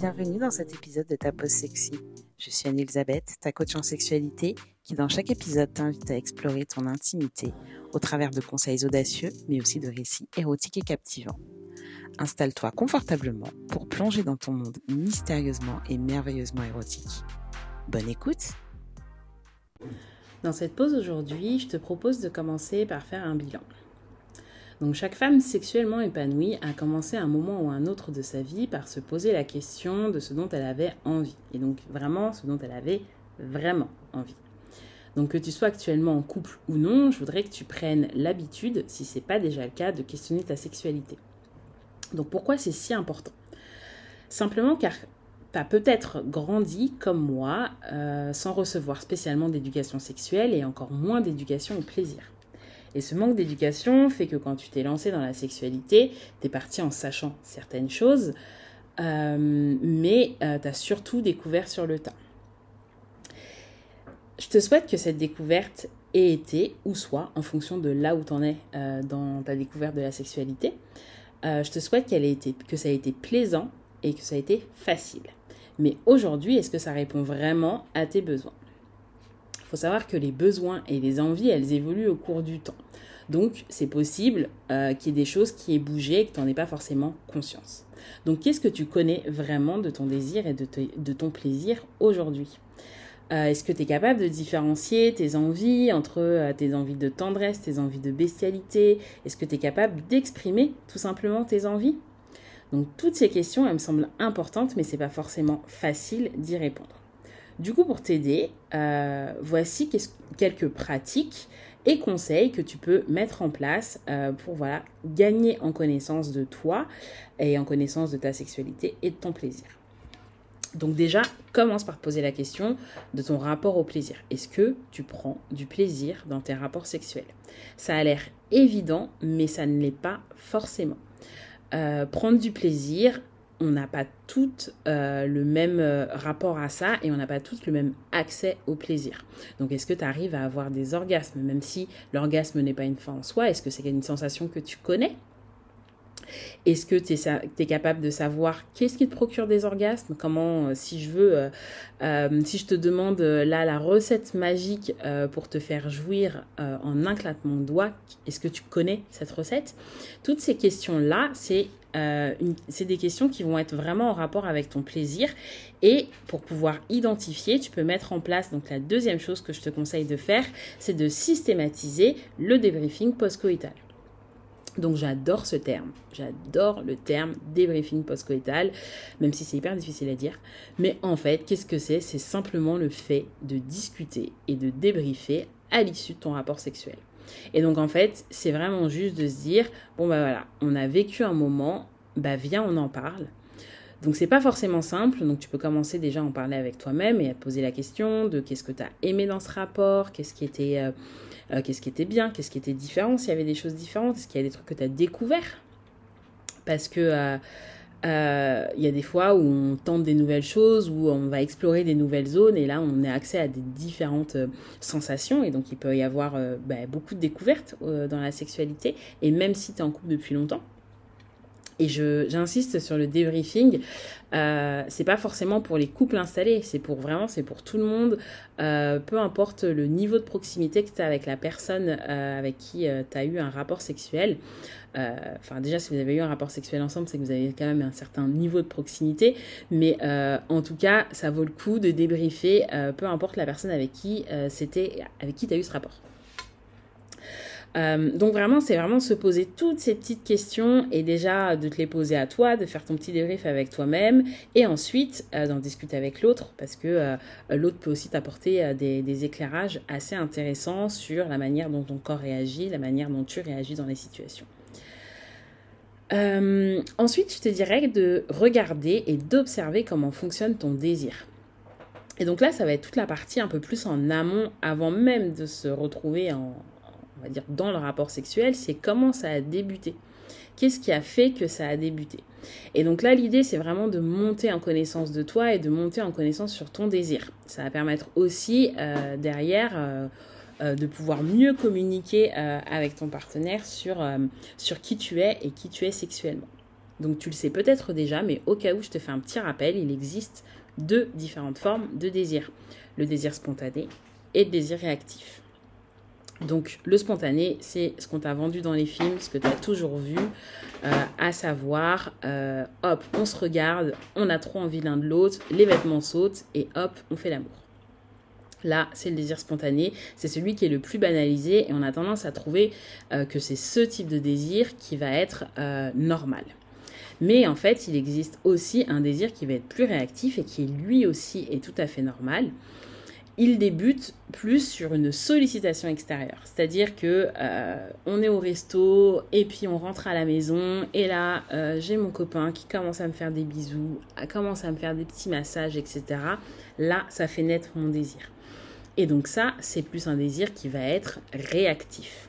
bienvenue dans cet épisode de Ta Pause Sexy. Je suis Anne-Elisabeth, ta coach en sexualité, qui dans chaque épisode t'invite à explorer ton intimité au travers de conseils audacieux, mais aussi de récits érotiques et captivants. Installe-toi confortablement pour plonger dans ton monde mystérieusement et merveilleusement érotique. Bonne écoute Dans cette pause aujourd'hui, je te propose de commencer par faire un bilan. Donc chaque femme sexuellement épanouie a commencé un moment ou un autre de sa vie par se poser la question de ce dont elle avait envie. Et donc vraiment ce dont elle avait vraiment envie. Donc que tu sois actuellement en couple ou non, je voudrais que tu prennes l'habitude, si ce n'est pas déjà le cas, de questionner ta sexualité. Donc pourquoi c'est si important? Simplement car tu as peut-être grandi comme moi euh, sans recevoir spécialement d'éducation sexuelle et encore moins d'éducation au plaisir. Et ce manque d'éducation fait que quand tu t'es lancé dans la sexualité, tu es parti en sachant certaines choses, euh, mais euh, tu as surtout découvert sur le tas. Je te souhaite que cette découverte ait été ou soit en fonction de là où tu en es euh, dans ta découverte de la sexualité. je te souhaite qu'elle ait été, que ça ait été plaisant et que ça a été facile. Mais aujourd'hui, est-ce que ça répond vraiment à tes besoins? Faut savoir que les besoins et les envies, elles évoluent au cours du temps. Donc, c'est possible euh, qu'il y ait des choses qui aient bougé et que tu n'en aies pas forcément conscience. Donc, qu'est-ce que tu connais vraiment de ton désir et de, ton plaisir aujourd'hui? Euh, Est-ce que tu es capable de différencier tes envies entre euh, tes envies de tendresse, tes envies de bestialité? Est-ce que tu es capable d'exprimer tout simplement tes envies? Donc, toutes ces questions, elles me semblent importantes, mais ce n'est pas forcément facile d'y répondre. Du coup, pour t'aider, euh, voici quelques pratiques et conseils que tu peux mettre en place euh, pour voilà, gagner en connaissance de toi et en connaissance de ta sexualité et de ton plaisir. Donc déjà, commence par poser la question de ton rapport au plaisir. Est-ce que tu prends du plaisir dans tes rapports sexuels? Ça a l'air évident, mais ça ne l'est pas forcément. Euh, prendre du plaisir, on n'a pas toutes euh, le même euh, rapport à ça et on n'a pas toutes le même accès au plaisir. Donc est-ce que tu arrives à avoir des orgasmes, même si l'orgasme n'est pas une fin en soi? Est-ce que c'est une sensation que tu connais? Est-ce que tu es, capable de savoir qu'est-ce qui te procure des orgasmes? Comment, euh, si je veux, si je te demande là la recette magique pour te faire jouir en un claquement de doigts, est-ce que tu connais cette recette? Toutes ces questions-là, c'est euh, c'est des questions qui vont être vraiment en rapport avec ton plaisir. Et pour pouvoir identifier, tu peux mettre en place, donc la deuxième chose que je te conseille de faire, c'est de systématiser le débriefing post-coital. Donc j'adore ce terme, j'adore le terme débriefing post-coital, même si c'est hyper difficile à dire. Mais en fait, qu'est-ce que c'est? C'est simplement le fait de discuter et de débriefer à l'issue de ton rapport sexuel. Et donc en fait, c'est vraiment juste de se dire, bon bah voilà, on a vécu un moment, bah viens, on en parle. Donc c'est pas forcément simple, donc tu peux commencer déjà à en parler avec toi-même et à te poser la question de qu'est-ce que tu as aimé dans ce rapport, qu'est-ce qui était euh, euh, qu'est-ce qui était bien, qu'est-ce qui était différent, s'il y avait des choses différentes, est-ce qu'il y a des trucs que tu as découverts Parce que euh, euh, il y a des fois où on tente des nouvelles choses, où on va explorer des nouvelles zones, et là on a accès à des différentes euh, sensations, et donc il peut y avoir euh, bah, beaucoup de découvertes dans la sexualité, et même si tu es en couple depuis longtemps. Et j'insiste sur le débriefing, euh, c'est pas forcément pour les couples installés, c'est pour vraiment, c'est pour tout le monde, peu importe le niveau de proximité que tu as avec la personne avec qui tu as eu un rapport sexuel. Euh, enfin, déjà, si vous avez eu un rapport sexuel ensemble, c'est que vous avez quand même un certain niveau de proximité. Mais euh, en tout cas, ça vaut le coup de débriefer, euh, peu importe la personne avec qui c'était, avec qui tu as eu ce rapport. Donc vraiment, c'est vraiment se poser toutes ces petites questions et déjà de te les poser à toi, de faire ton petit débrief avec toi-même et ensuite d'en discuter avec l'autre parce que l'autre peut aussi t'apporter des, des, éclairages assez intéressants sur la manière dont ton corps réagit, la manière dont tu réagis dans les situations. Euh, ensuite, je te dirais de regarder et d'observer comment fonctionne ton désir. Et donc là, ça va être toute la partie un peu plus en amont, avant même de se retrouver en, on va dire, dans le rapport sexuel, c'est comment ça a débuté. Qu'est-ce qui a fait que ça a débuté Et donc là, l'idée, c'est vraiment de monter en connaissance de toi et de monter en connaissance sur ton désir. Ça va permettre aussi euh, derrière... Euh, euh, de pouvoir mieux communiquer avec ton partenaire sur, sur qui tu es et qui tu es sexuellement. Donc tu le sais peut-être déjà, mais au cas où je te fais un petit rappel, il existe deux différentes formes de désir. Le désir spontané et le désir réactif. Donc le spontané, c'est ce qu'on t'a vendu dans les films, ce que tu as toujours vu, euh, à savoir, euh, hop, on se regarde, on a trop envie l'un de l'autre, les vêtements sautent et hop, on fait l'amour. Là, c'est le désir spontané, c'est celui qui est le plus banalisé et on a tendance à trouver euh, que c'est ce type de désir qui va être normal. Mais en fait, il existe aussi un désir qui va être plus réactif et qui lui aussi est tout à fait normal il débute plus sur une sollicitation extérieure. C'est-à-dire que euh, on est au resto et puis on rentre à la maison et là euh, j'ai mon copain qui commence à me faire des bisous, commence à me faire des petits massages, etc. Là, ça fait naître mon désir. Et donc ça, c'est plus un désir qui va être réactif.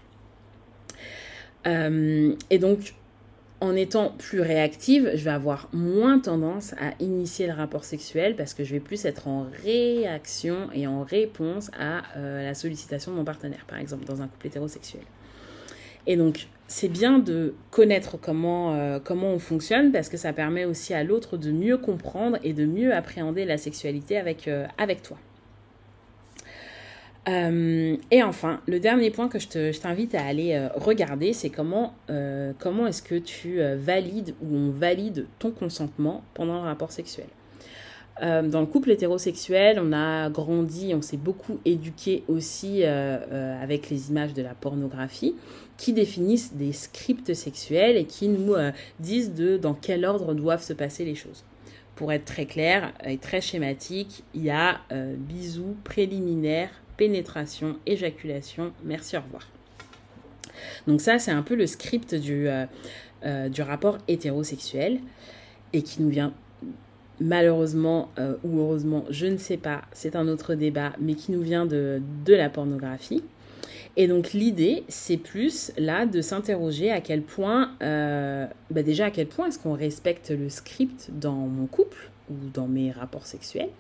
Euh, et donc en étant plus réactive, je vais avoir moins tendance à initier le rapport sexuel parce que je vais plus être en réaction et en réponse à euh, la sollicitation de mon partenaire, par exemple, dans un couple hétérosexuel. Et donc, c'est bien de connaître comment, euh, comment on fonctionne parce que ça permet aussi à l'autre de mieux comprendre et de mieux appréhender la sexualité avec, euh, avec toi. Euh, et enfin, le dernier point que je t'invite à aller euh, regarder, c'est comment, euh, comment est-ce que tu valides ou on valide ton consentement pendant un rapport sexuel. dans le couple hétérosexuel, on a grandi, on s'est beaucoup éduqué aussi avec les images de la pornographie qui définissent des scripts sexuels et qui nous disent de dans quel ordre doivent se passer les choses. Pour être très clair et très schématique, il y a bisous préliminaires, pénétration, éjaculation, merci, au revoir. Donc ça, c'est un peu le script du, euh, euh, rapport hétérosexuel et qui nous vient malheureusement euh, ou heureusement, je ne sais pas, c'est un autre débat, mais qui nous vient de, de la pornographie. Et donc l'idée, c'est plus là de s'interroger à quel point, bah déjà à quel point est-ce qu'on respecte le script dans mon couple ou dans mes rapports sexuels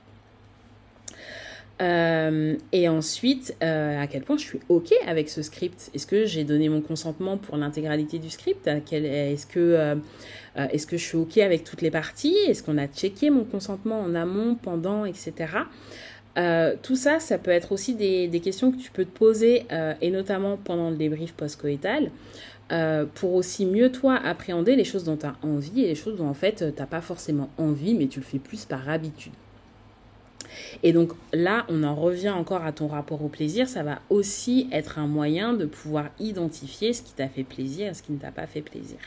euh, et ensuite, euh, à quel point je suis OK avec ce script? Est-ce que j'ai donné mon consentement pour l'intégralité du script? Est-ce que, euh, est que je suis OK avec toutes les parties? Est-ce qu'on a checké mon consentement en amont, pendant, etc. tout ça, ça peut être aussi des, des, questions que tu peux te poser, et notamment pendant le débrief post-coïtal, pour aussi mieux toi appréhender les choses dont tu as envie et les choses dont en fait tu n'as pas forcément envie, mais tu le fais plus par habitude. Et donc là, on en revient encore à ton rapport au plaisir. Ça va aussi être un moyen de pouvoir identifier ce qui t'a fait plaisir et ce qui ne t'a pas fait plaisir.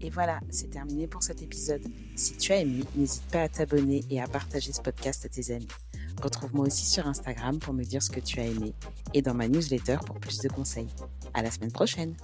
Et voilà, c'est terminé pour cet épisode. Si tu as aimé, n'hésite pas à t'abonner et à partager ce podcast à tes amis. Retrouve-moi aussi sur Instagram pour me dire ce que tu as aimé et dans ma newsletter pour plus de conseils. À la semaine prochaine!